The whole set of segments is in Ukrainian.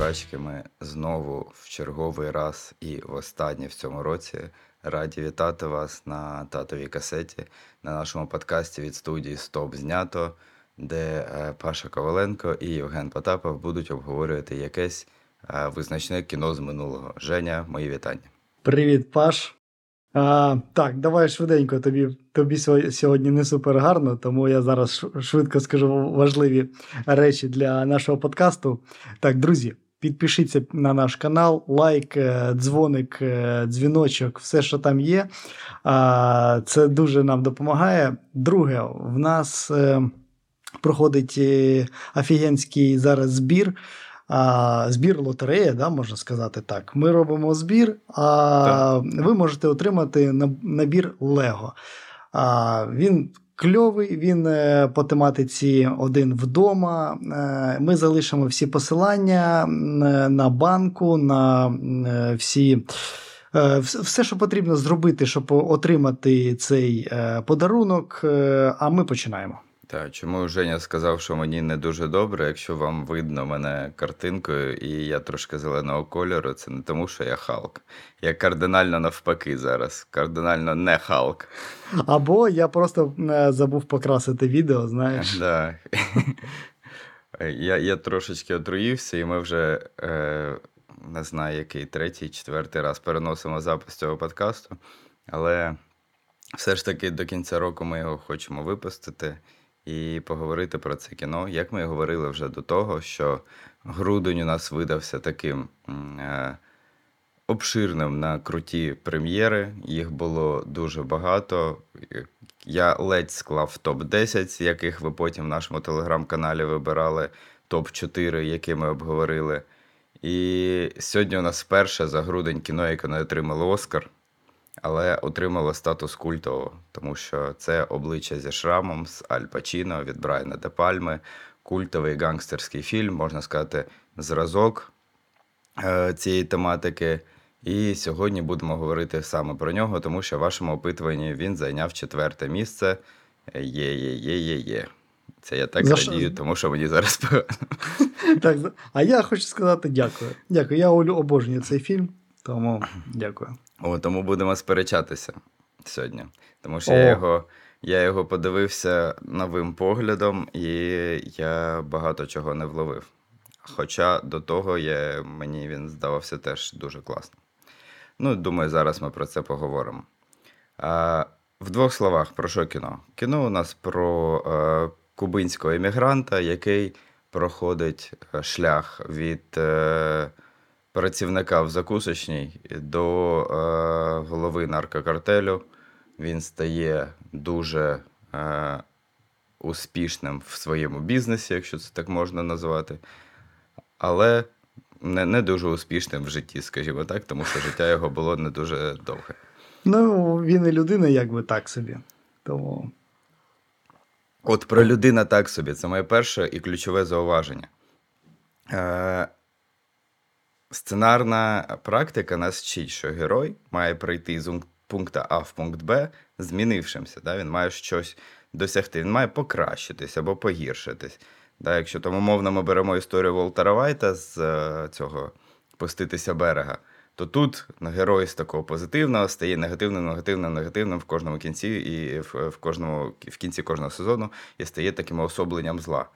слухачки. Ми знову в черговий раз і востаннє в цьому році раді вітати вас на татовій касеті на нашому подкасті від студії Стоп знято, де е, Паша Коваленко і Євген Потапов будуть обговорювати якесь е, визначне кіно з минулого. Женя, мої вітання. Привіт, Паш. А, Так, давай швиденько. Тобі тобі сьогодні не супер гарно, тому я зараз швидко скажу важливі речі для нашого подкасту. Так, друзі, підпишіться на наш канал, лайк, е, дзвоник, е, дзвіночок, все, що там є. Це дуже нам допомагає. Друге, в нас е, проходить офігенський зараз збір а, збір лотереї, да, можна сказати так. Ми робимо збір, а так. ви можете отримати набір Лего. А, Він кльовий, він по тематиці один вдома. Е, ми залишимо всі посилання на банку, на е, всі. Все, що потрібно зробити, щоб отримати цей подарунок, а ми починаємо. Так, чому Женя сказав, що мені не дуже добре, якщо вам видно мене картинкою, і я трошки зеленого кольору, це не тому, що я Халк. Я кардинально навпаки зараз. Кардинально не Халк. Або я просто е, забув покрасити відео, знаєш. Да. Я я трошечки отруївся, і ми вже е, не знаю, який третій, четвертий раз переносимо запис цього подкасту. Але все ж таки до кінця року ми його хочемо випустити і поговорити про це кіно. Як ми говорили вже до того, що грудень у нас видався таким е, обширним на круті прем'єри. Їх було дуже багато. Я ледь склав топ-10, яких ви потім в нашому телеграм-каналі вибирали топ-4, які ми обговорили. І сьогодні у нас перше за грудень кіно, яке не отримало Оскар але отримало статус культового, тому що це обличчя зі шрамом з Аль Пачіно від Брайана Де Пальми, культовий гангстерський фільм, можна сказати, зразок е, цієї тематики. І сьогодні будемо говорити саме про нього, тому що в вашому опитуванні він зайняв четверте місце. Є-є-є-є-є. Це я так За радію, що? тому що мені зараз погано. Так, А я хочу сказати дякую. Дякую. Я обожнюю цей фільм, тому дякую. О, Тому будемо сперечатися сьогодні. Тому що О. я його я його подивився новим поглядом, і я багато чого не вловив. Хоча до того я, мені він здавався теж дуже класно. Ну, думаю, зараз ми про це поговоримо. А, В двох словах, про що кіно? Кіно у нас про е, кубинського емігранта, який проходить е, шлях від. Е, працівника в закусочній до е, голови наркокартелю. Він стає дуже е, успішним в своєму бізнесі, якщо це так можна назвати. Але не не дуже успішним в житті, скажімо так, тому що життя його було не дуже довге. Ну, він і людина, якби так собі. Тому... От про людина так собі. Це моє перше і ключове зауваження. Е, Сценарна практика нас вчить, що герой має прийти з пункту А в пункт Б, змінившимся. Да? Він має щось досягти, він має покращитись або погіршитись. Да? Якщо там умовно ми беремо історію Волтера Вайта з е, цього пуститися берега, то тут герой з такого позитивного стає негативним, негативним, негативним в кожному кінці і в кожному в кінці кожного сезону і стає таким особленням зла.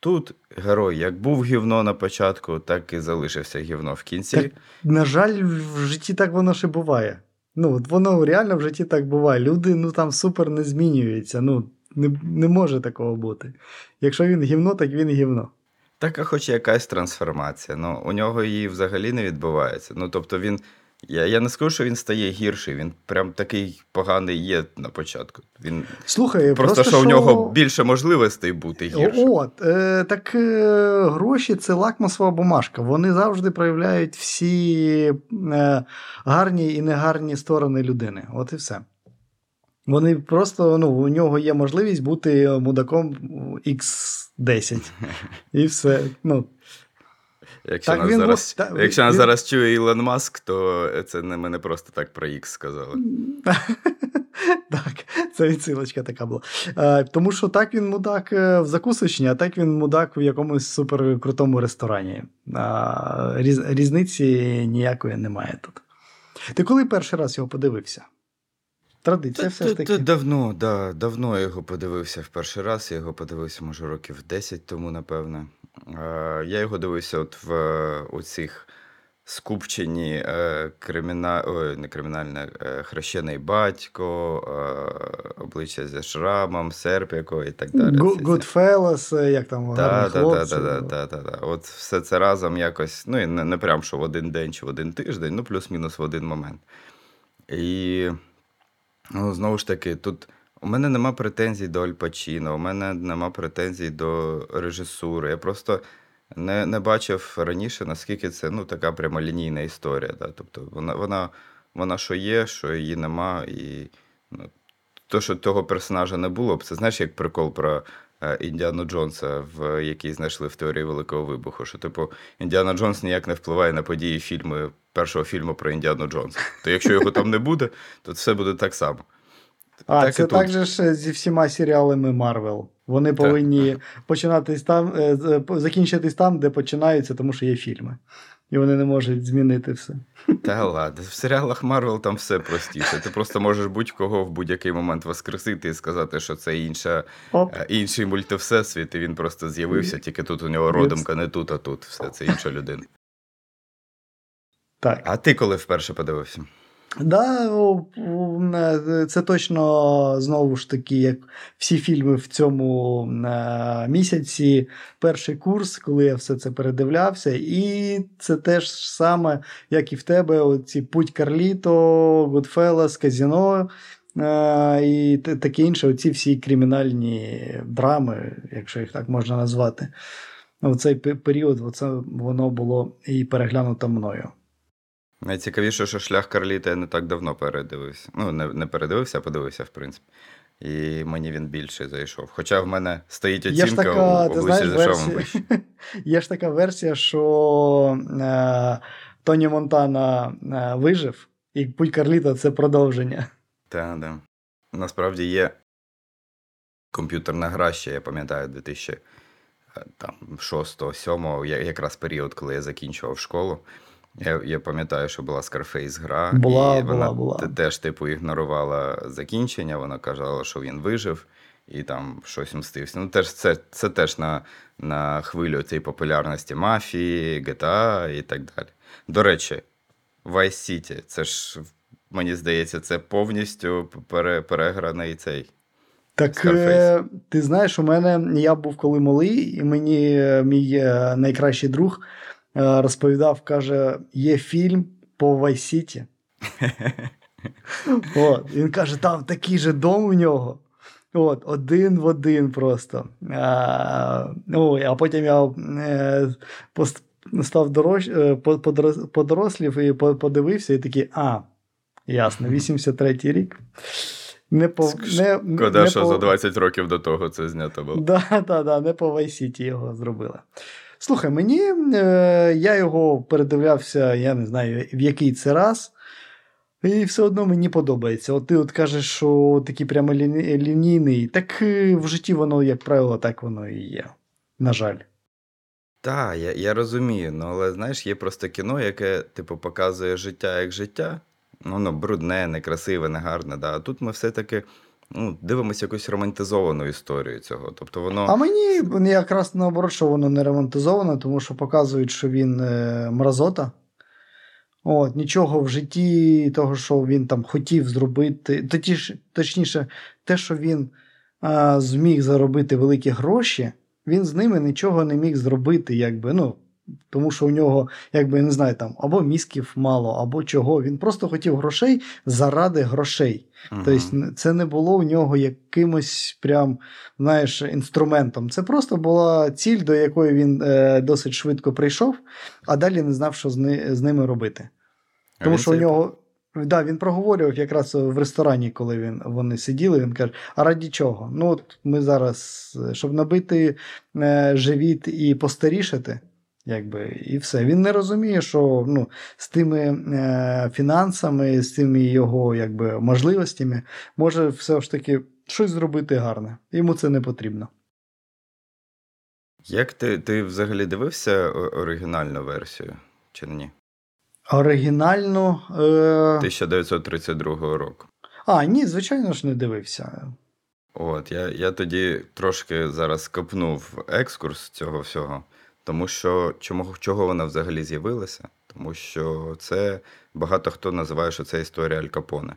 Тут герой як був гівно на початку, так і залишився гівно в кінці. Так, На жаль, в житті так воно ще буває. Ну, от Воно реально в житті так буває. Люди ну там супер не змінюються. Ну, не не може такого бути. Якщо він гівно, так він гівно. Так, а хоч якась трансформація. Ну, У нього її взагалі не відбувається. Ну, тобто він я я не скажу, що він стає гірший, він прям такий поганий є на початку. Він Слухай, Просто, просто що в нього більше можливостей бути гіршим. От, е, так е, гроші це лакмусова бумажка. Вони завжди проявляють всі е, гарні і негарні сторони людини. От і все. Вони просто ну, у нього є можливість бути мудаком X10. І все. Ну, Якщо так, нас він зараз та, якщо він... зараз чує Ілон Маск, то це не ми не просто так про X сказали. Так, це відсилочка така була. Е, Тому що так він мудак е, в закусочні, а так він мудак в якомусь суперкрутому ресторані. Різ, різниці ніякої немає тут. Ти коли перший раз його подивився? Традиція все ж таки. Давно, да, давно я його подивився в перший раз. Я його подивився, може, років 10 тому, напевно. Е, Я його дивився от в оцих скупченні е, криміна... Ой, не кримінальне, е, хрещений батько, обличчя зі шрамом, Серпіко і так далі. Goodfellas, як там та, та, та, та, та. От все це разом якось, ну і не, не прям що в один день чи в один тиждень, ну плюс-мінус в один момент. І ну, знову ж таки, тут у мене нема претензій до Аль Пачіно, у мене нема претензій до режисури. Я просто не, не бачив раніше, наскільки це ну, така прямолінійна історія. Да? Тобто вона, вона, вона що є, що її нема, і ну, то, що того персонажа не було б, це знаєш, як прикол про е, Індіану Джонса, в який знайшли в теорії Великого Вибуху. Що, типу, Індіана Джонс ніяк не впливає на події фільми першого фільму про Індіану Джонса. То якщо його там не буде, то все буде так само. А, так це так же ж зі всіма серіалами Марвел. Вони повинні починатись там, е, по- закінчитись там, де починаються, тому що є фільми. І вони не можуть змінити все. Та ладно, в серіалах Марвел там все простіше. Ти просто можеш будь-кого в будь-який момент воскресити і сказати, що це інша, Оп. е, інший мультивсесвіт, і він просто з'явився, тільки тут у нього родимка не тут, а тут. Все, це інша людина. Так. А ти коли вперше подивився? Да, е, це точно знову ж таки, як всі фільми в цьому е, місяці. Перший курс, коли я все це передивлявся, і це теж саме, як і в тебе, оці Путь Карліто, Goodfellas, Казіно е, і таке інше, оці всі кримінальні драми, якщо їх так можна назвати. В цей період оце, воно було і переглянуто мною. Найцікавіше, що шлях Карліта я не так давно передивився. Ну, не, не передивився, а подивився, в принципі. І мені він більше зайшов. Хоча в мене стоїть Є ж оцінка така, у, ти у знаєш, зайшов версія, є ж така версія, що е, Тоні Монтана е, вижив, і Путь Карліта це продовження. Так, да. Насправді є комп'ютерна гра ще, я пам'ятаю, 2006-2007, якраз період, коли я закінчував школу. Я, я пам'ятаю, що була Scarface гра, Була, і вона була. те- теж типу ігнорувала закінчення. Вона казала, що він вижив і там щось мстився. Ну, теж це, це теж на, на хвилю цієї популярності мафії, GTA і так далі. До речі, Vice City, це ж мені здається, це повністю пере, переграний цей. Так Scarface. е, ти знаєш, у мене я був коли малий, і мені е, мій е, найкращий друг розповідав, каже: є фільм по City. От, він каже, там такий же дом у нього. От, один в один просто. А, ой, а потім я е, пост- став дорож, е, по- подорослів і подивився, і такий, а, ясно, 83-й рік. Не по, не, Шкода, не що по, за 20 років до того це знято було. Да, да, да, не по Vice City його зробили. Слухай, мені е, я його передивлявся, я не знаю, в який це раз. І все одно мені подобається. От ти от кажеш, що такий прямо ліні- лінійний. Так е, в житті воно, як правило, так воно і є. На жаль. Так, я, я розумію, ну але знаєш, є просто кіно, яке, типу, показує життя як життя. Ну, воно брудне, некрасиве, негарне. Да. А тут ми все-таки ну, дивимося якусь романтизовану історію цього. Тобто воно. А мені якраз наоборот, що воно не ремонтизовано, тому що показують, що він е, мразота. От, нічого в житті, того, що він там хотів зробити, тоді, точніше, те, що він а, зміг заробити великі гроші, він з ними нічого не міг зробити, якби, ну, тому що у нього, якби, я не знаю, там, або мізків мало, або чого. Він просто хотів грошей заради грошей. Мгм. Тобто, це не було у нього якимось прям, знаєш, інструментом. Це просто була ціль, до якої він е, досить швидко прийшов, а далі не знав, що з, ни, з ними робити. Тому він що у нього. Да, він проговорював якраз в ресторані, коли він, вони сиділи. Він каже: А раді чого? Ну, от ми зараз, е, щоб набити е, живіт і постарішати, Якби, і все. Він не розуміє, що ну, з тими е, фінансами, з тими його якби, можливостями може все ж таки щось зробити гарне. Йому це не потрібно. Як ти, ти взагалі дивився оригінальну версію, чи ні? Оригінально. Е... 1932 року. А, ні, звичайно ж, не дивився. От, я, я тоді трошки зараз копнув екскурс цього всього, тому що чому, чого вона взагалі з'явилася? Тому що це багато хто називає, що це історія Аль Капоне,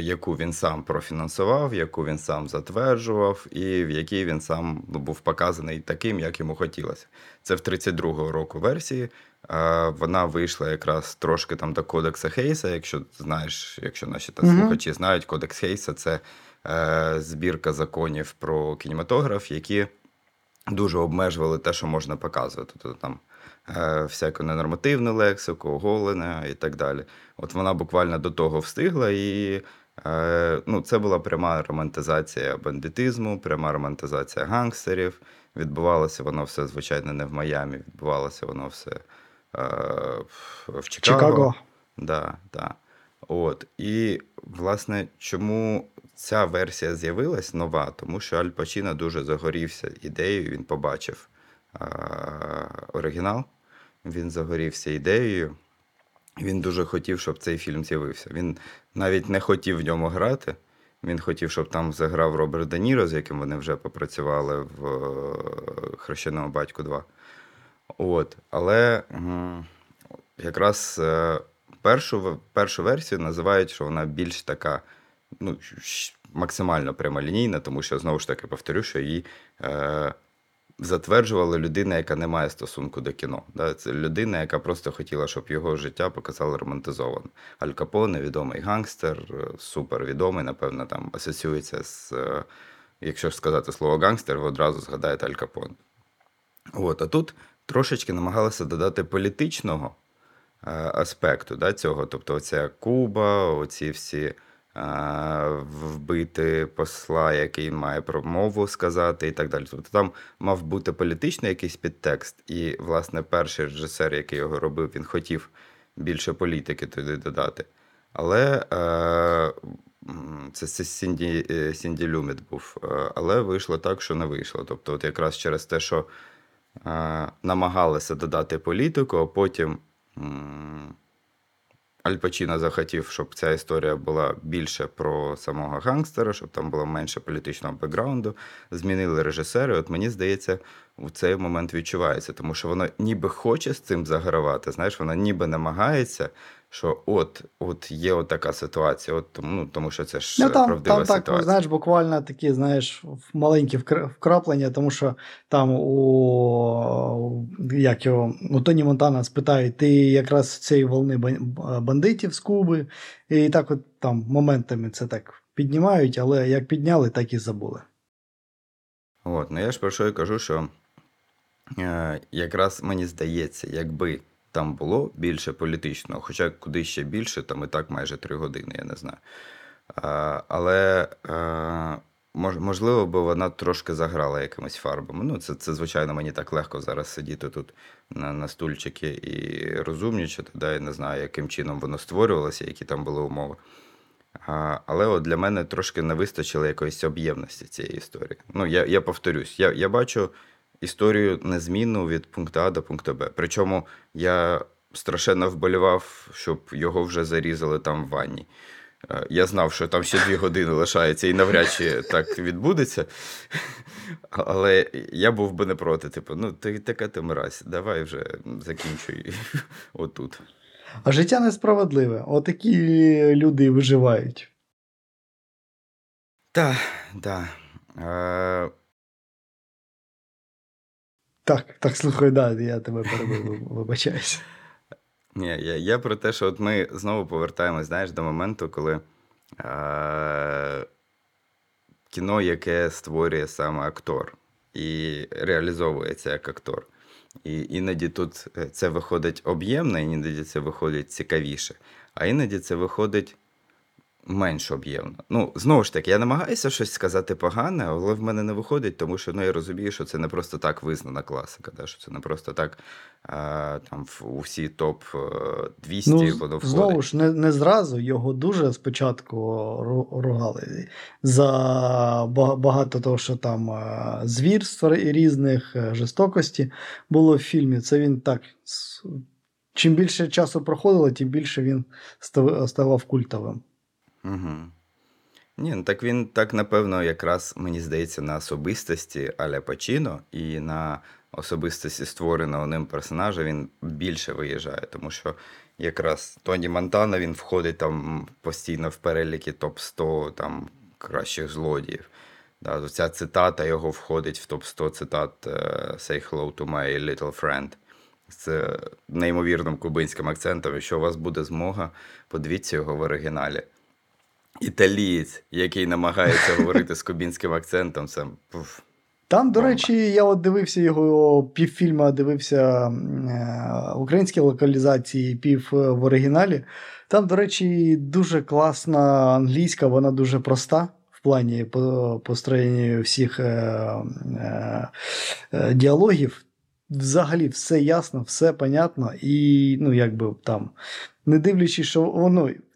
яку він сам профінансував, яку він сам затверджував, і в якій він сам ну, був показаний таким, як йому хотілося. Це в 32-го року версії. Вона вийшла якраз трошки там до Кодекса Хейса. Якщо знаєш, якщо наші та слухачі знають, Кодекс Хейса це е, збірка законів про кінематограф, які дуже обмежували те, що можна показувати. Тобто там е, всяку ненормативну лексику, оголення і так далі. От вона буквально до того встигла, і е, ну, це була пряма романтизація бандитизму, пряма романтизація гангстерів. Відбувалося воно все, звичайно, не в Майамі, відбувалося воно все е, в- в Чикаго. Чикаго. Да, да. От. І, власне, чому ця версія з'явилась нова? Тому що Аль Пачіно дуже загорівся ідеєю, він побачив а, оригінал, він загорівся ідеєю. Він дуже хотів, щоб цей фільм з'явився. Він навіть не хотів в ньому грати. Він хотів, щоб там заграв Роберт Де Ніро, з яким вони вже попрацювали в е, Хрещеному батьку 2. От. Але якраз е, першу, першу версію називають, що вона більш така, ну, максимально прямолінійна, тому що знову ж таки повторю, що її е, затверджувала людина, яка не має стосунку до кіно. Да? Це людина, яка просто хотіла, щоб його життя показали романтизовано. Аль Капоне, відомий гангстер, е, супервідомий, напевно, там асоціюється з. е, Якщо ж сказати слово гангстер, ви одразу згадаєте Аль Капоне. От, а тут трошечки намагалися додати політичного аспекту да, цього. Тобто, оця Куба, оці всі е, вбити посла, який має промову сказати, і так далі. Тобто там мав бути політичний якийсь підтекст, і, власне, перший режисер, який його робив, він хотів більше політики туди додати. Але е, це, Сінді, е, Сінді Люміт був. Е, Але вийшло так, що не вийшло. Тобто, от якраз через те, що е, намагалися додати політику, а потім Аль Пачіно захотів, щоб ця історія була більше про самого гангстера, щоб там було менше політичного бекграунду. Змінили режисери. От мені здається, у цей момент відчувається, тому що воно ніби хоче з цим загравати. Знаєш, вона ніби намагається, що от, от є от така ситуація, от тому, ну, тому що це ж Ну, там, правдива там так, ситуація. знаєш, буквально такі, знаєш, маленькі вкраплення, тому що там у, як його, у Тоні Монтана спитають, ти якраз з цієї волни бандитів з Куби, і так от там моментами це так піднімають, але як підняли, так і забули. От, ну я ж про що і кажу, що е, якраз мені здається, якби там було більше політичного, хоча куди ще більше, там і так майже три години, я не знаю. Але е, можливо, би вона трошки заграла якимись фарбами. Ну, це, це, звичайно, мені так легко зараз сидіти тут на, на стульчики і розумнічати, да, я не знаю, яким чином воно створювалося, які там були умови. Але от для мене трошки не вистачило якоїсь об'ємності цієї історії. Ну, я, я повторюсь, я, я бачу історію незмінну від пункту А до пункту Б. Причому я страшенно вболівав, щоб його вже зарізали там в ванні. Е, Я знав, що там ще дві години лишається, і навряд чи так відбудеться. Але я був би не проти. Типу, ну, ти така ти мразь, давай вже закінчуй отут. А життя несправедливе. Отакі люди виживають. Так, так. Е, Так, так, слухай, да, я тебе перебив, вибачаюся. Ні, я, я про те, що от ми знову повертаємось, знаєш, до моменту, коли е, кіно, яке створює саме актор, і реалізовується як актор. І іноді тут е, це виходить об'ємно, іноді це виходить цікавіше, а іноді це виходить менш об'ємно. Ну, знову ж таки, я намагаюся щось сказати погане, але в мене не виходить, тому що ну, я розумію, що це не просто так визнана класика, да, що це не просто так а, там в у топ 200 ну, воно входить. Знову ж, не не зразу його дуже спочатку ругали за багато того, що там звірств різних, е, жорстокості було в фільмі. Це він так. Чим більше часу проходило, тим більше він ставав культовим. Угу. Ні, ну так він так, напевно, якраз, мені здається, на особистості Аля Пачіно і на особистості створеного ним персонажа він більше виїжджає, тому що якраз Тоні Монтана він входить там постійно в переліки топ-100 там кращих злодіїв. Да, Ця цитата його входить в топ-100 цитат е, Say hello to my little friend. З неймовірним кубинським акцентом. Якщо у вас буде змога, подивіться його в оригіналі італієць, який намагається говорити з кубінським акцентом. Це пуф. Там, до речі, я от дивився його півфільма, дивився е, українські локалізації, пів в оригіналі. Там, до речі, дуже класна англійська, вона дуже проста в плані построєння всіх е, е, е, діалогів. Взагалі, все ясно, все понятно, і ну, якби там, не дивлячись, що воно Е,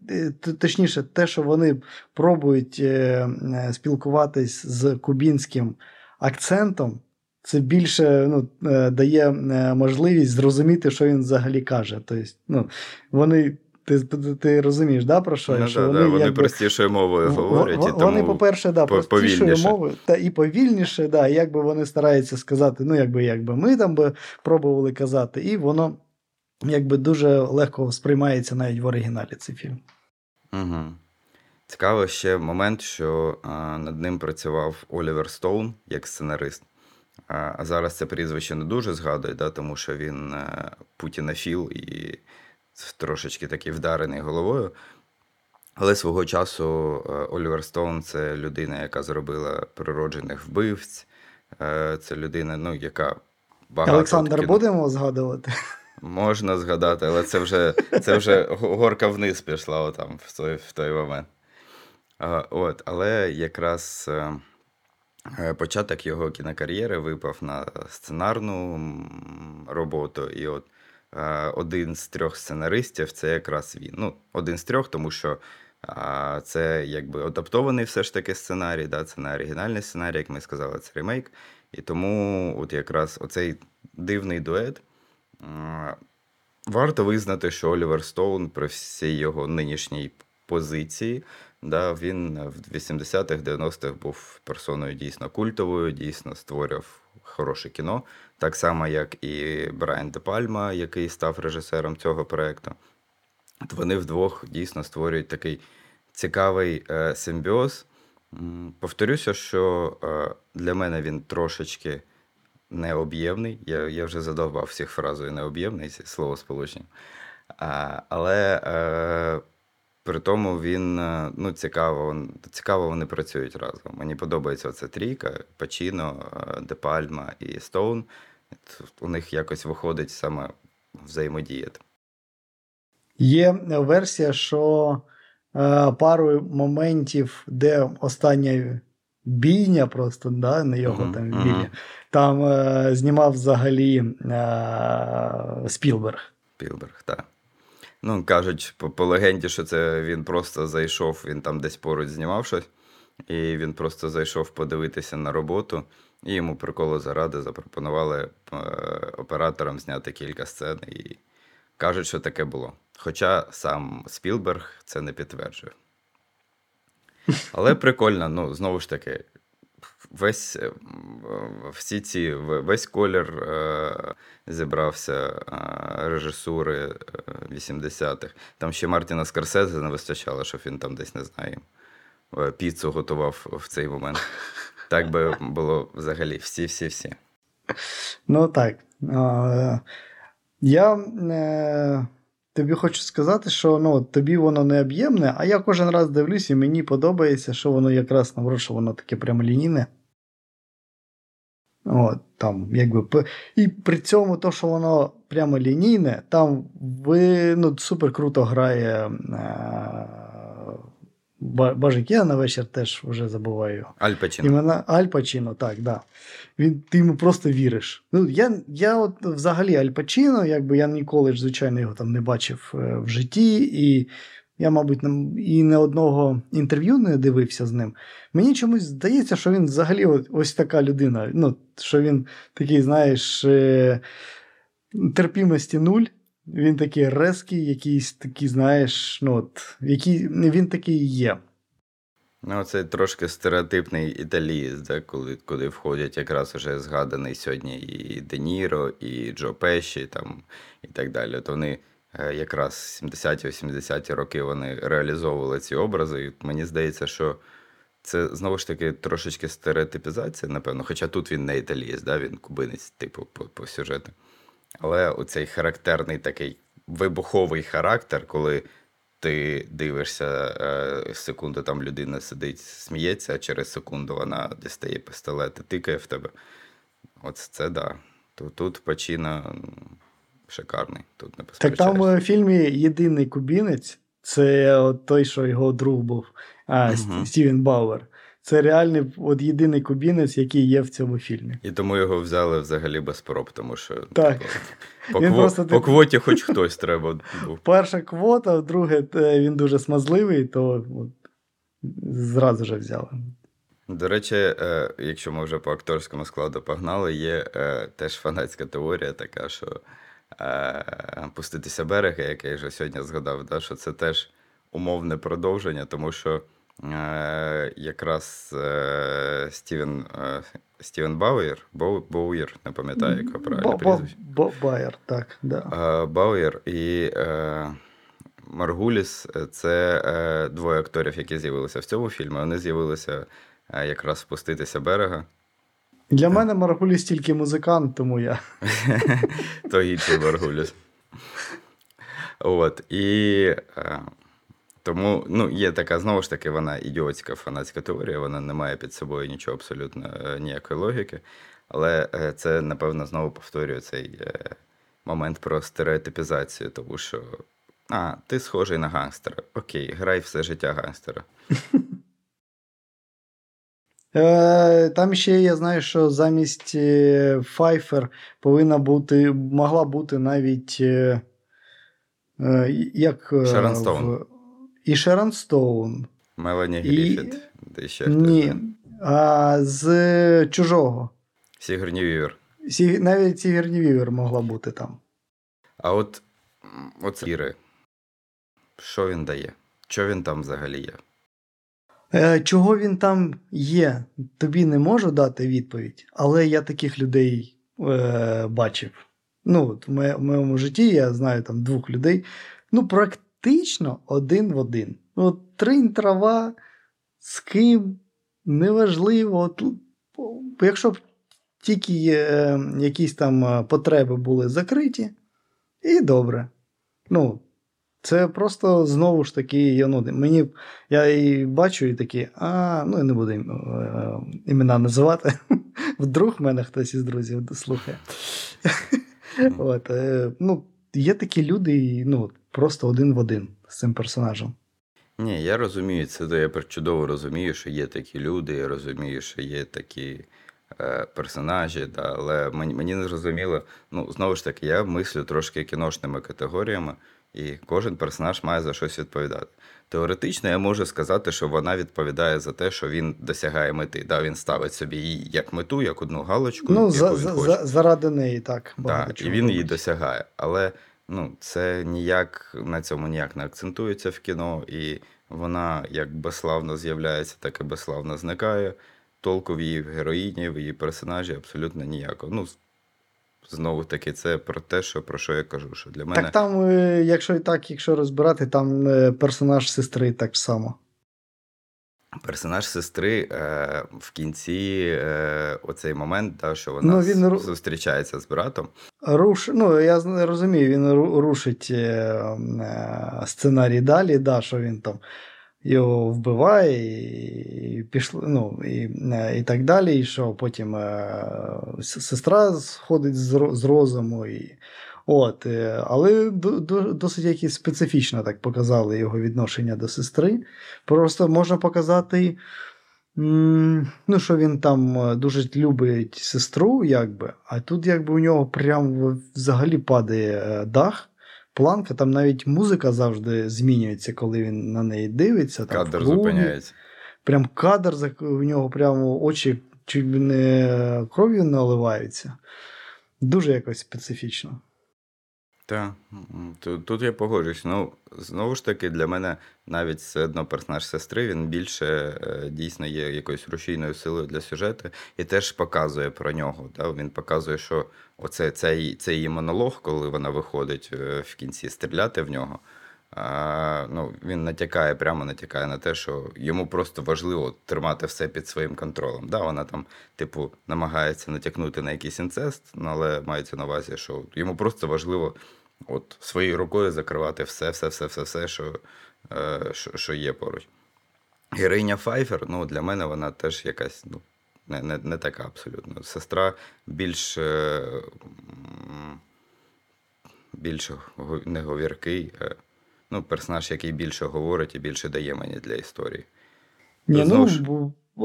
точніше, те, що вони пробують е, е, спілкуватись з кубінським акцентом, це більше ну, дає можливість зрозуміти, що він взагалі каже. Тобто, ну, вони. Ти ти розумієш, да, про що? Ну, що да, Вони да, вони якби, простішою мовою говорять. Вони, і тому по-перше, да, простішою мовою та і повільніше, да, якби вони стараються сказати, ну, якби якби ми там би пробували казати, і воно якби дуже легко сприймається навіть в оригіналі цей фільм. Угу. Цікаво ще момент, що а, над ним працював Олівер Стоун як сценарист. А, а зараз це прізвище не дуже згадує, да, тому що він а, е, путінофіл і трошечки такий вдарений головою. Але свого часу е, Олівер Стоун це людина, яка зробила природжених вбивць. Е, це людина, ну, яка багато. Олександр, кіно... будемо згадувати? Можна згадати, але це вже це вже горка вниз пішла отам в той в той момент. А, от, Але якраз е, е, початок його кінокар'єри випав на сценарну роботу. І от е, один з трьох сценаристів це якраз він. Ну, Один з трьох, тому що а, це якби адаптований все ж таки сценарій, да, це не оригінальний сценарій, як ми сказали, це ремейк. І тому от якраз оцей дивний дует. Варто визнати, що Олівер Стоун при всій його нинішній позиції, да, він в 80-х, 90-х був персоною дійсно культовою, дійсно створював хороше кіно, так само, як і Брайан Де Пальма, який став режисером цього проєкту. Вони вдвох дійсно створюють такий цікавий е, симбіоз. Повторюся, що е, для мене він трошечки необ'ємний. Я я вже задовбав всіх фразою необ'ємний слово сполучення. А, Але е, при тому він е, ну, цікаво цікаво вони працюють разом. Мені подобається оця трійка: Пачіно, е, Де Пальма і Стоун. У них якось виходить саме взаємодіяти. Є версія, що е, пару моментів, де остання бійня просто, да, не його uh-huh, там бійня. Uh-huh. Там е, знімав взагалі е, Спілберг. Спілберг, так. Ну, кажуть, по, по легенді, що це він просто зайшов, він там десь поруч знімав щось, і він просто зайшов подивитися на роботу, і йому приколу заради запропонували е, операторам зняти кілька сцен. І кажуть, що таке було. Хоча сам Спілберг це не підтверджує. Але прикольно, ну, знову ж таки, весь е, всі ці, весь колір е, зібрався е, режисури 80-х. Там ще Мартіна Скорсезе не вистачало, щоб він там десь не знаю, піцу готував в цей момент. Так би було взагалі всі-всі-всі. Ну так. Я тобі хочу сказати, що ну, тобі воно не об'ємне, а я кожен раз дивлюсь, і мені подобається, що воно якраз наоборот, що воно таке прямолінійне. От, там, якби, І при цьому, то, що воно прямо лінійне, там ви, ну, супер круто грає е, Бажик, я на вечір теж вже забуваю його. Аль Пачіно. Імена Аль Пачіно, так, да. Він, ти йому просто віриш. Ну, я, я от взагалі Аль Пачіно, якби я ніколи ж, звичайно, його там не бачив е, в житті, і я, мабуть, і не одного інтерв'ю не дивився з ним. Мені чомусь здається, що він взагалі ось така людина. Ну, що він такий, знаєш, е, терпімості нуль. Він такий резкий, якийсь такий, знаєш, ну, от, який, він такий є. Ну, це трошки стереотипний італієць, да, коли, куди входять якраз уже згаданий сьогодні і Де Ніро, і Джо Пеші, там, і так далі. От вони е, якраз 70-80-ті роки вони реалізовували ці образи. І мені здається, що це знову ж таки трошечки стереотипізація, напевно. Хоча тут він не італієць, да, він кубинець, типу, по, по сюжету. Але оцей характерний такий вибуховий характер, коли ти дивишся е, секунду, там людина сидить, сміється, а через секунду вона дістає пістолет і тикає в тебе. От це да. Тут, тут Пачіно шикарний. Тут не Так там посперечаєшся. е, в фільмі єдиний кубінець це от той, що його друг був, а, Мгм. Стівен Бауер. Це реальний от єдиний кубінець, який є в цьому фільмі. І тому його взяли взагалі без проб, тому що Так. типу, по, Він кво- просто по квоті хоч хтось треба був. Перша квота, друге, він дуже смазливий, то от, зразу же взяли. До речі, е, якщо ми вже по акторському складу погнали, є е, теж фанатська теорія така, що е, пуститися берега, як я вже сьогодні згадав, да, що це теж умовне продовження, тому що якраз е, Стівен, е, Стівен Бауєр, Боу, Боуєр, не пам'ятаю, як правильно прізвище. Байер, так. Да. Е, Бауєр і е, Маргуліс е, це е, двоє акторів, які з'явилися в цьому фільмі. Вони з'явилися е, якраз спуститися берега. Для мене Маргуліс тільки музикант, тому я. То інший Маргуліс. От. І е, тому ну, є така, знову ж таки, вона ідіотська фанатська теорія, вона не має під собою нічого абсолютно е, ніякої логіки. Але е, це, напевно, знову повторює цей е, момент про стереотипізацію, тому що. А, ти схожий на гангстера. Окей, грай все життя гангстера. Там ще я знаю, що замість Pfeiffer повинна бути, могла бути навіть як. Шерон Стоун. І Шерон Стоун. Мелані І- Гріфіт. Де ще Ні. А з чужого. Сігурні Вівер. Сі, навіть Сігерні Вівер могла бути там. А от оце Іри. Що він дає? Що він там взагалі є? Е, чого він там є, тобі не можу дати відповідь, але я таких людей е, бачив. Ну, от в моєму житті я знаю там двох людей. Ну, практично один в один. Ну, От тринь трава, з ким, неважливо. Якщо б тільки е, якісь там е, потреби були закриті, і добре. Ну, це просто знову ж таки, я, ну, мені я і бачу, і такі, а, ну я не буду е, імена називати. Вдруг мене хтось із друзів слухає. От, е, ну, є такі люди, ну, просто один в один з цим персонажем. Ні, я розумію, це я чудово розумію, що є такі люди, я розумію, що є такі е, персонажі, да, але мені, мені не зрозуміло. Ну, знову ж таки, я мислю трошки кіношними категоріями, і кожен персонаж має за щось відповідати. Теоретично я можу сказати, що вона відповідає за те, що він досягає мети. Да, він ставить собі її як мету, як одну галочку, Ну, яку за, він хоче. за, заради неї так. Так, і він її досягає. Але ну, це ніяк на цьому ніяк не акцентується в кіно, і вона як безславно з'являється, так і безславно зникає. Толку в її героїні, в її персонажі абсолютно ніякого. Ну, знову таки, це про те, що, про що я кажу. Що для мене Так там, е, якщо і так, якщо розбирати, там е, персонаж сестри так само. Персонаж сестри е, в кінці е, оцей момент, да, що вона Ну, він з- зустрічається з братом. Руш, ну, я розумію, він рушить е, е, сценарій далі, да, що він там його вбиває і, пішло, ну, і, е, і так далі, і що потім е, сестра сходить з, з розуму, і От, е, але до, до, досить якось специфічно так показали його відношення до сестри. Просто можна показати, ну, що він там е, дуже любить сестру, якби, а тут якби у нього прям взагалі падає е, дах. Планка, там навіть музика завжди змінюється, коли він на неї дивиться. Там, Кадр клубі. зупиняється. Прям кадр, у нього прямо очі чуть би не кров'ю наливаються. Дуже якось специфічно. Так, тут, тут я погоджуюсь. Ну, знову ж таки, для мене навіть все одно персонаж сестри, він більше е, дійсно є якоюсь рушійною силою для сюжету і теж показує про нього. Да? Він показує, що оце, цей, цей її монолог, коли вона виходить е, в кінці стріляти в нього. А, ну, він натякає, прямо натякає на те, що йому просто важливо тримати все під своїм контролем. Да, вона там, типу, намагається натякнути на якийсь інцест, але мається на увазі, що йому просто важливо от своєю рукою закривати все, все, все, все, все, що, е, що, що є поруч. Героїня Файфер, ну, для мене вона теж якась, ну, не, не, не така абсолютно. Сестра більш, е, більш не говіркий, е, ну, персонаж, який більше говорить і більше дає мені для історії. Ні, ну, ж-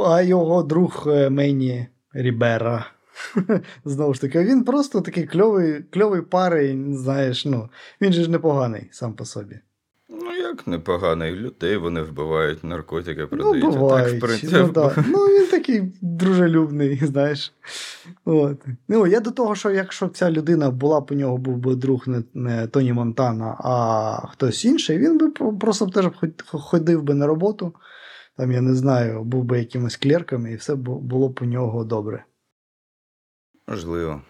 а його друг е, Мені Рібера. Знову ж таки, він просто такий кльовий, кльовий парень, знаєш, ну, він же ж непоганий сам по собі. Ну, як непоганий людей, вони вбивають, наркотики Ну, продають. а так, в принципі, Ну, да. ну, він такий дружелюбний, знаєш. От. Ну, я до того, що якщо ця людина була б у нього був би друг не, не Тоні Монтана, а хтось інший, він би просто теж ходив би на роботу. Там, я не знаю, був би якимось клерком, і все було б у нього добре. Можливо.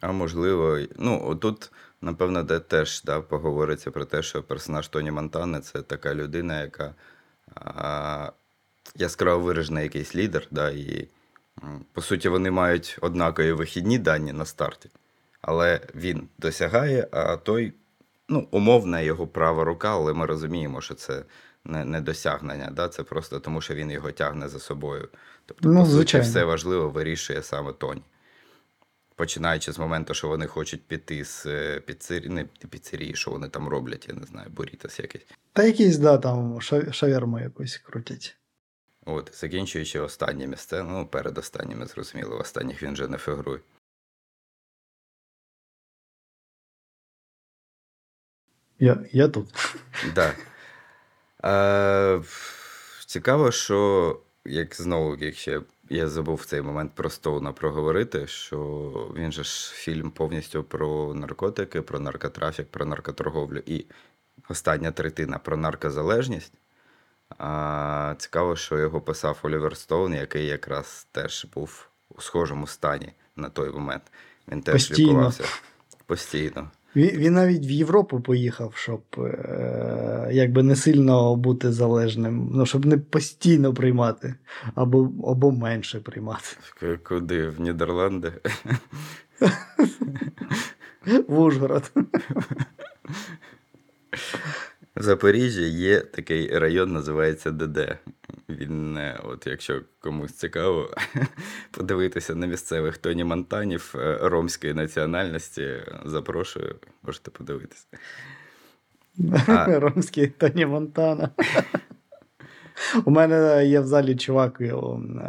А можливо, ну, тут, напевно, де теж да, поговориться про те, що персонаж Тоні Монтани це така людина, яка а, яскраво виражений якийсь лідер, да, і по суті вони мають однакові вихідні дані на старті. Але він досягає, а той, ну, умовна його права рука, але ми розуміємо, що це не, не досягнення, да? це просто тому, що він його тягне за собою. Тобто, Ну, по суті, все важливо вирішує саме Тоні. Починаючи з моменту, що вони хочуть піти з е, піцерії, не піцерії, що вони там роблять, я не знаю, бурітос якийсь. Та якийсь, да, там шаверму якусь крутять. От, закінчуючи останніми сценами, ну, перед останніми, зрозуміло, в останніх він вже не фігурує. Я, я тут. Да. Е, цікаво, що як знову, якщо я забув в цей момент про Стоуна проговорити, що він же ж фільм повністю про наркотики, про наркотрафік, про наркоторговлю і остання третина про наркозалежність. А, цікаво, що його писав Олівер Стоун, який якраз теж був у схожому стані на той момент. Він теж Постійно. лікувався постійно. Він, він навіть в Європу поїхав, щоб е, якби не сильно бути залежним, ну, щоб не постійно приймати, або, або менше приймати. Куди? В Нідерланди? В Ужгород. В Запоріжжі є такий район, називається ДД. Він, е, от якщо комусь цікаво, подивитися на місцевих Тоні Монтанів е, ромської національності, запрошую, можете подивитися. А. Ромський Тоні Монтана. У мене є в залі чувак,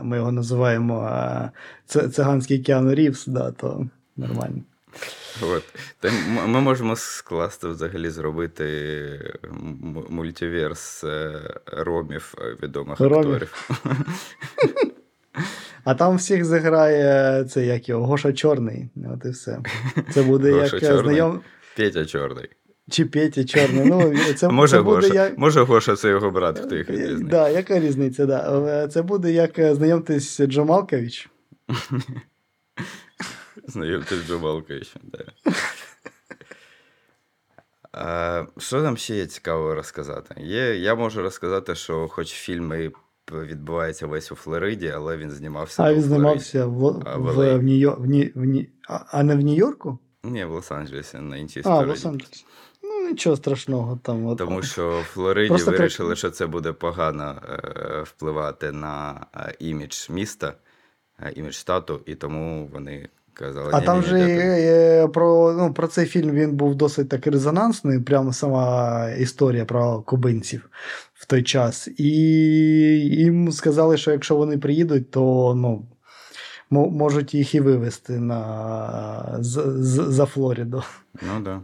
ми його називаємо е, циганський Кіану Рівс, да, то нормально. От. Та ми можемо скласти взагалі зробити мультиверс е, ромів е, відомих Ромів. акторів. А там всіх заграє це як його Гоша Чорний. От і все. Це буде Гоша як Чорний? знайом. Петя Чорний. Чи Петя Чорний. Ну, це, може це буде Гоша? як. Може Гоша це його брат, хто їх Е, відрізний. Да, яка різниця? Да. Е, Це буде як знайомтесь Джо Малкович. Знайомтесь з Джомалковичем, да. А, що нам ще є цікаво розказати? Є, я можу розказати, що хоч фільм і відбувається весь у Флориді, але він знімався. А він знімався в, А, в в, в, Нью-Йор- в, Ні- в, Ні- а, а не в Нью-Йорку? Ні, в Лос-Анджелесі на іншій А, в. Лос-Анджелесі. Ну, нічого страшного там. От, Тому що в Флориді Просто вирішили, треба- що це буде погано е, впливати на е, імідж міста, е, імідж штату, і тому вони Казали, А там «Ні-ні, же е, про, ну, про цей фільм він був досить таки резонансний, прямо сама історія про кубинців в той час. І їм сказали, що якщо вони приїдуть, то ну, можуть їх і вивезти на, з, з, за Флориду Ну да.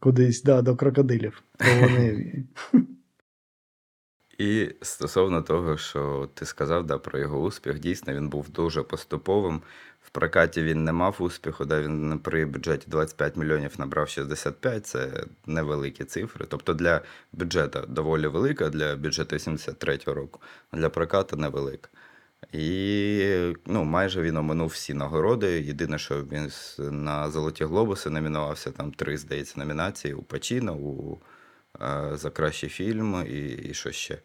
кудись, да, до крокодилів. То вони... І стосовно того, що ти сказав да, про його успіх, дійсно він був дуже поступовим. В прокаті він не мав успіху, да, він при бюджеті 25 мільйонів набрав 65, це невеликі цифри. Тобто для бюджету доволі велика, для бюджету 73-го року, а для прокату невелика. І ну, майже він оминув всі нагороди. Єдине, що він на Золоті Глобуси номінувався, там три, здається, номінації у Пачіно, у за кращий фільм і, і що ще.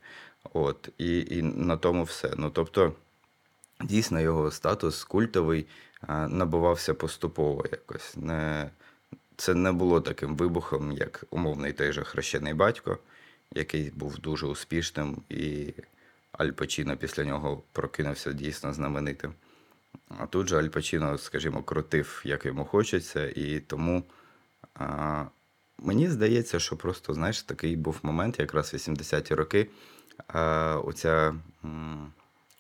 От, і, і на тому все. Ну, тобто, дійсно, його статус культовий набувався поступово якось. Не, це не було таким вибухом, як умовний той же хрещений батько, який був дуже успішним, і Аль Пачіно після нього прокинувся дійсно знаменитим. А тут же Аль Пачіно, скажімо, крутив, як йому хочеться, і тому мені здається, що просто, знаєш, такий був момент, якраз 80-ті роки, оця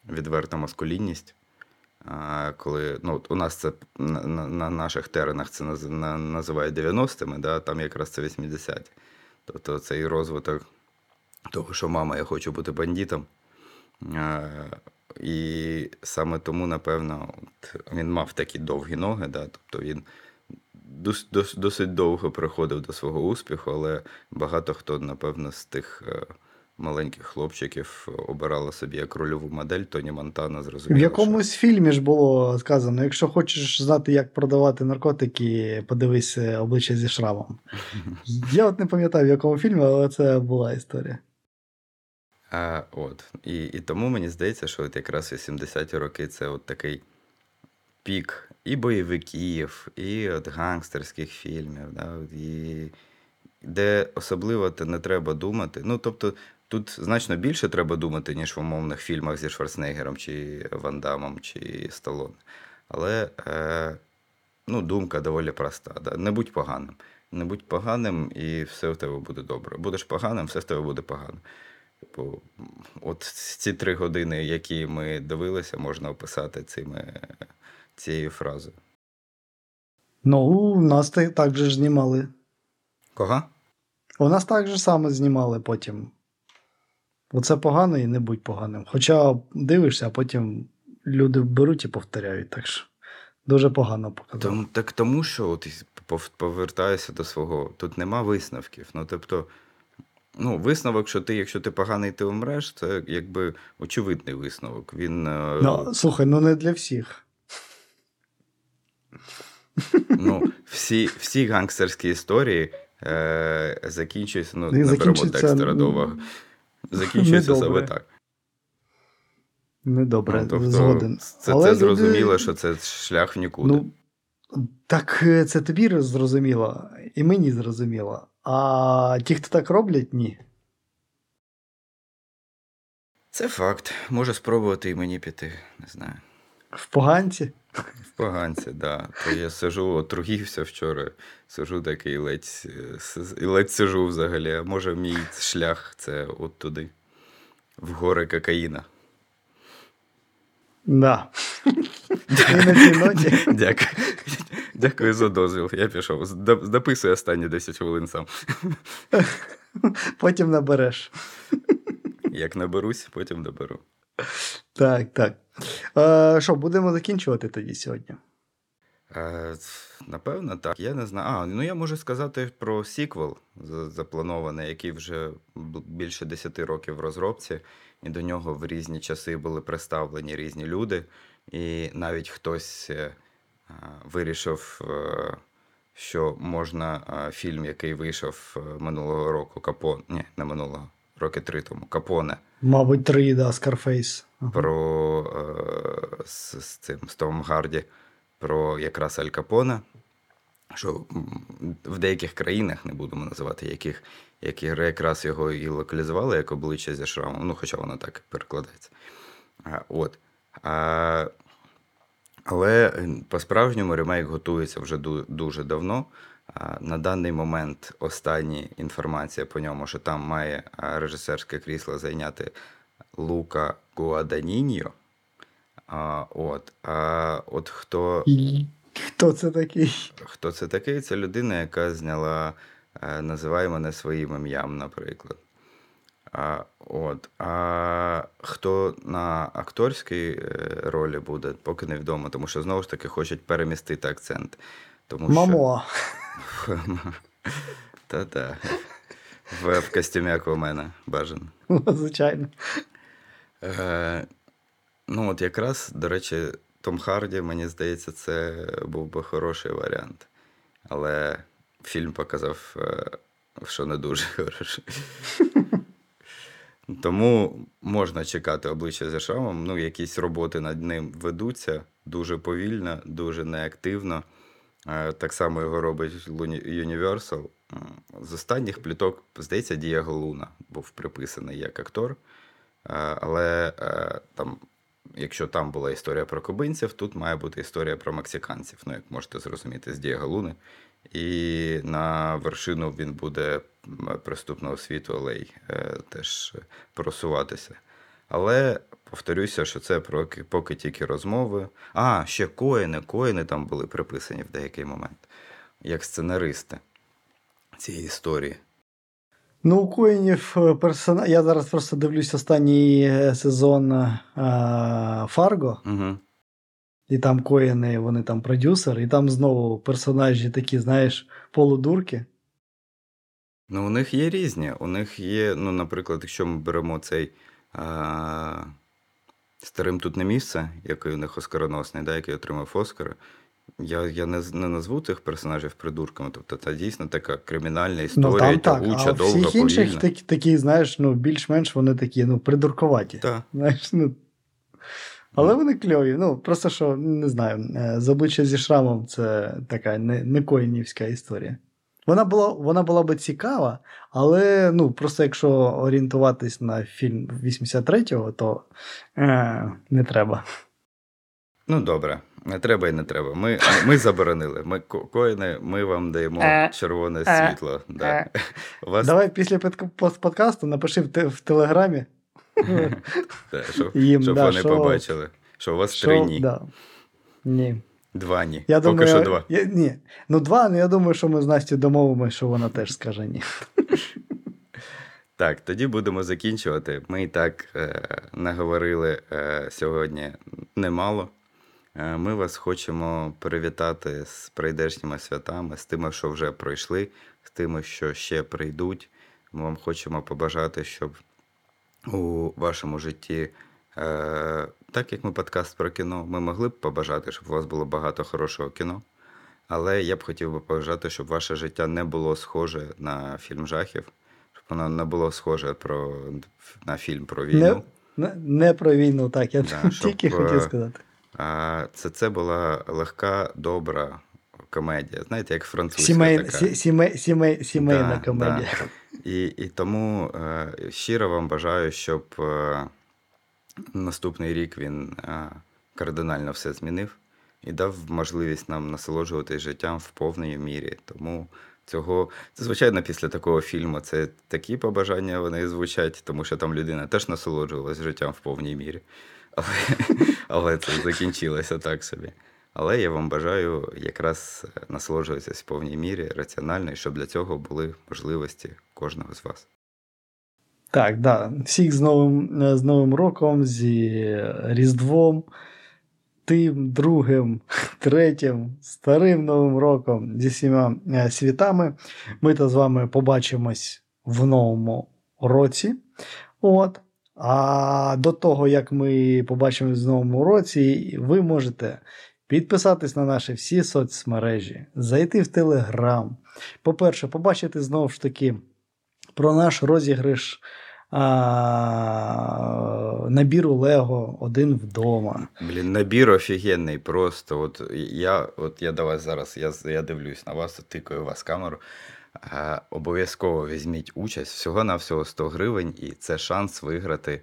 відверта маскулінність. Коли ну, у нас це на, на, на наших теренах це наз, на, називають 90-ми, да, там якраз це 80-ті. Тобто цей розвиток того, що мама, я хочу бути бандитом. І саме тому, напевно, от, він мав такі довгі ноги, да, тобто він дос, дос, досить довго приходив до свого успіху, але багато хто, напевно, з тих е, маленьких хлопчиків обирала собі як рольову модель Тоні Монтана, В зрозуміло. якомусь фільмі ж було сказано: якщо хочеш знати, як продавати наркотики, подивись обличчя зі шрамом. Я от не пам'ятаю, в якому фільмі, але це була історія. А, от. І, і тому мені здається, що от якраз 80-ті роки це от такий пік і бойовиків, і от гангстерських фільмів, да, і, де особливо не треба думати. Ну, тобто, тут значно більше треба думати, ніж в умовних фільмах зі Шварценеггером, чи Ван Дамом, чи Сталоне. Але е, ну, думка доволі проста. Да? Не будь поганим. Не будь поганим, і все в тебе буде добре. Будеш поганим, все в тебе буде погано. Типу, от ці три години, які ми дивилися, можна описати цими, цією фразою. Ну, у нас та- так же ж знімали. Кого? У нас так же само знімали потім. Оце погано і не будь поганим. Хоча дивишся, а потім люди беруть і повторяють. Так що дуже погано показали. Тому, так тому, що от повертаюся до свого, тут нема висновків. Ну, тобто, ну, висновок, що ти, якщо ти поганий, ти умреш, це якби очевидний висновок. Він е, Ну, слухай, ну не для всіх. Ну, всі, всі гангстерські історії е, закінчуються, ну, не беремо закінчуються, Декстера до ну, саме так. Недобре, Ну, тобто, згоден. Це, Але це люди- зрозуміло, що це шлях в нікуди. Ну, так е, це тобі зрозуміло, і мені зрозуміло. А ті, хто так роблять, ні. Це факт. Може спробувати і мені піти, не знаю. В поганці. В поганці, да. То я сижу, отругівся вчора, сижу такий ледь, е, ледь сижу взагалі. А може мій шлях це от туди, в гори кокаїна. Да. На цій ноті. Дякую. Дякую за дозвіл. Я пішов. Дописую останні 10 хвилин сам. Потім набереш. Як наберусь, потім доберу. Так, так. Е, що, будемо закінчувати тоді сьогодні? Е, Напевно, так. Я не знаю. А, ну я можу сказати про сіквел за- запланований, який вже більше 10 років в розробці, і до нього в різні часи були представлені різні люди, і навіть хтось е, вирішив, що можна фільм, який вийшов минулого року, Капон, ні, не минулого, роки три тому, Капоне. Мабуть, три, да, Scarface. Ага. про е, з, з цим з Томом Гарді, про якраз Аль Капоне, що в деяких країнах, не будемо називати яких, які якраз його і локалізували як обличчя зі шрамом, ну, хоча воно так перекладається. А, от. А, Але е, по-справжньому ремейк готується вже ду- дуже давно. А, На даний момент остання інформація по ньому, що там має режисерське крісло зайняти Лука Гуаданіньо. А, от, а от хто, Хто це такий? хто це такий? Це людина, яка зняла е, Називай мене своїм ім'ям, наприклад. А, от. а хто на акторській е, ролі буде, поки невідомо, тому що знову ж таки хочуть перемістити акцент. Тому Мамо. Що... Та-та. В, в костюмі Аквамена бажано. Звичайно. Е, ну, от якраз, до речі, Том Харді, мені здається, це був би хороший варіант. Але фільм показав, е, що не дуже хороший. Тому можна чекати обличчя за шрамом. Ну, якісь роботи над ним ведуться дуже повільно, дуже неактивно. Е, Так само його робить Universal. З останніх пліток, здається, Дієго Луна був приписаний як актор. Е, Але е, там, якщо там була історія про кубинців, тут має бути історія про мексиканців, ну, як можете зрозуміти, з Дієго Луни. І на вершину він буде м, преступного світу Лей теж е, просуватися. Але повторюся, що це поки, поки тільки розмови. А, ще коїни. Коїни там були приписані в деякий момент, як сценаристи цієї історії. Ну, у Коїнів персонаж. Я зараз просто дивлюсь останній е, сезон е, Фарго, Угу. і там Коїни, вони там продюсер, і там знову персонажі такі, знаєш, полудурки. Ну, у них є різні. У них є, ну, наприклад, якщо ми беремо цей а, старим тут не місце, який у них оскароносний, да, який отримав Оскар. Я, я не, не назву тих персонажів придурками. Тобто це дійсно така кримінальна історія, ну там так, тягуча, а довга, всіх інших такі, такі, знаєш, ну, більш-менш вони такі, ну, придуркуваті. Так. Знаєш, ну. Але вони кльові. Ну, просто що, не знаю, е, з обличчя зі шрамом це така не, не коїнівська історія. Вона була, вона була би цікава, але ну, просто якщо орієнтуватись на фільм 83-го, то е, не треба. Ну, добре, не треба і не треба. Ми, ми заборонили. Ми коїни, ми вам даємо Е, червоне е, світло. Да. е. Вас Давай після подкасту напиши в, в телеграмі. те, щоб, їм, щоб да, вони що- побачили, що у вас що- три ні. Да. Ні. Два ні. Я Поки думаю, що два. Я, ні. Ну, два, ну я думаю, що ми з Настю домовимося, що вона теж скаже ні. Так, тоді будемо закінчувати. Ми і так е, наговорили е, сьогодні немало. Е, ми вас хочемо привітати з прийдешніми святами, з тими, що вже пройшли, з тими, що ще прийдуть. Ми вам хочемо побажати, щоб у вашому житті, е, так як ми подкаст про кіно, ми могли б побажати, щоб у вас було багато хорошого кіно. Але я б хотів би побажати, щоб ваше життя не було схоже на фільм жахів, щоб воно не було схоже про, на фільм про війну. Не, не, не про війну, так, я Да, тільки е, хотів сказати. А це, це була легка, добра комедія. Знаєте, як французька Сімей, така. сі, сімей, сімей, сімейна Да, комедія. І, і тому е, щиро вам бажаю, щоб е, наступний рік він е, кардинально все змінив і дав можливість нам насолоджуватись життям в повній мірі. Тому цього, це, звичайно, після такого фільму це такі побажання вони звучать, тому що там людина теж насолоджувалась життям в повній мірі. Але, але це закінчилося так собі. Але я вам бажаю якраз насолоджуватися в повній мірі раціонально, і щоб для цього були можливості кожного з вас. Так, да. Всіх з Новим, е, з Новим роком, зі Різдвом, тим, другим, третім, старим Новим роком, зі всіма е, світами. Ми то з вами побачимось в новому році. От. А до того, як ми побачимось в новому році, ви можете підписатись на наші всі соцмережі, зайти в Телеграм. По-перше, побачити знову ж таки про наш розіграш а, набіру Лего один вдома. Блін, набір офігенний просто. От я, от я до вас зараз, я, я дивлюсь на вас, тикаю вас камеру. Е, обов'язково візьміть участь всього на всього 100 гривень, і це шанс виграти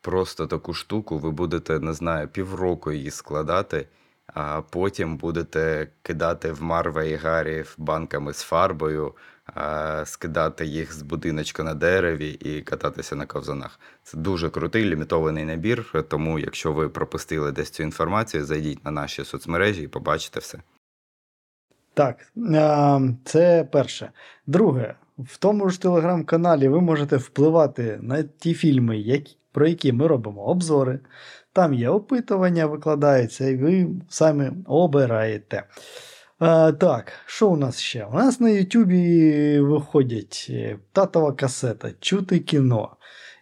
просто таку штуку. Ви будете, не знаю, півроку її складати, а потім будете кидати в Марве і Гаррі банками з фарбою, а, скидати їх з будиночка на дереві і кататися на ковзанах. Це дуже крутий лімітований набір. Тому, якщо ви пропустили десь цю інформацію, зайдіть на наші соцмережі і побачите все. Так, це перше. Друге, в тому ж телеграм-каналі ви можете впливати на ті фільми, які, про які ми робимо обзори. Там є опитування, викладається, і ви самі обираєте. А, так, що у нас ще? У нас на Ютубі виходять е, татова касета, чути кіно.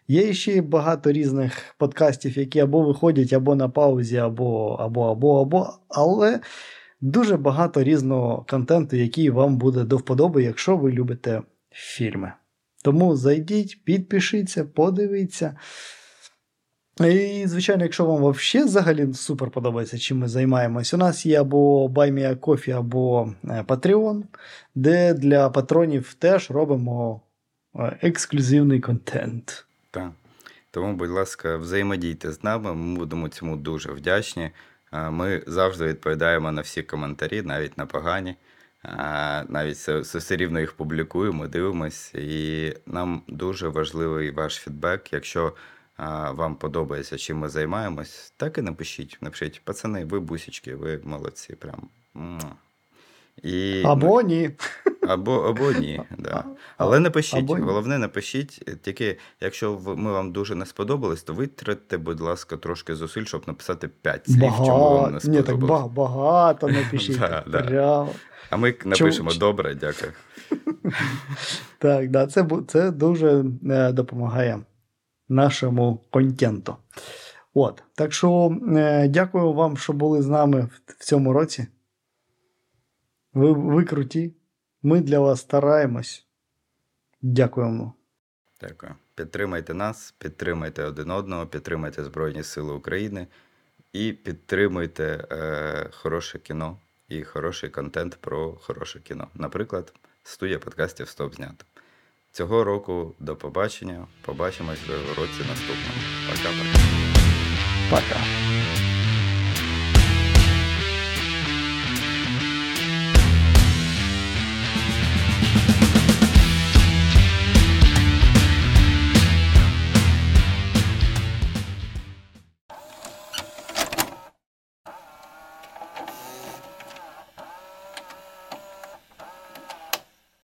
Є ще багато різних подкастів, які або виходять, або на паузі, або, або, або, або, але дуже багато різного контенту, який вам буде до вподоби, якщо ви любите фільми. Тому зайдіть, підпишіться, подивіться. І, звичайно, якщо вам взагалі взагалі супер подобається, чим ми займаємось, у нас є або BuyMeACoffee, або е, Patreon, де для патронів теж робимо е, ексклюзивний контент. Так. Тому, будь ласка, взаємодійте з нами, ми будемо цьому дуже вдячні. Ми завжди відповідаємо на всі коментарі, навіть на погані. Навіть все рівно їх публікуємо, дивимось. І нам дуже важливий ваш фідбек. Якщо вам подобається, чим ми займаємось, так і напишіть. Напишіть, пацани, ви бусічки, ви молодці. Прям. І, Або ні. Або, або ні. Да. Але напишіть, або ні. головне, напишіть. Тільки якщо ми вам дуже не сподобались, то витратьте, будь ласка, трошки зусиль, щоб написати 5 слів, чому вам не Багато, ні, так ба- багато напишіть. Да, да. прямо. А ми напишемо Чому- добре, дякую. Так, да, це, це дуже е, допомагає нашому контенту. От, так що е, дякую вам, що були з нами в, в цьому році. Ви, ви круті. Ми для вас стараємось. Дякуємо. Дякую. Підтримайте нас, підтримайте один одного, підтримайте Збройні Сили України і підтримуйте е, хороше кіно і хороший контент про хороше кіно. Наприклад, студія подкастів Стоп знято. Цього року до побачення. Побачимось в році наступному. Пока-пока. Пока.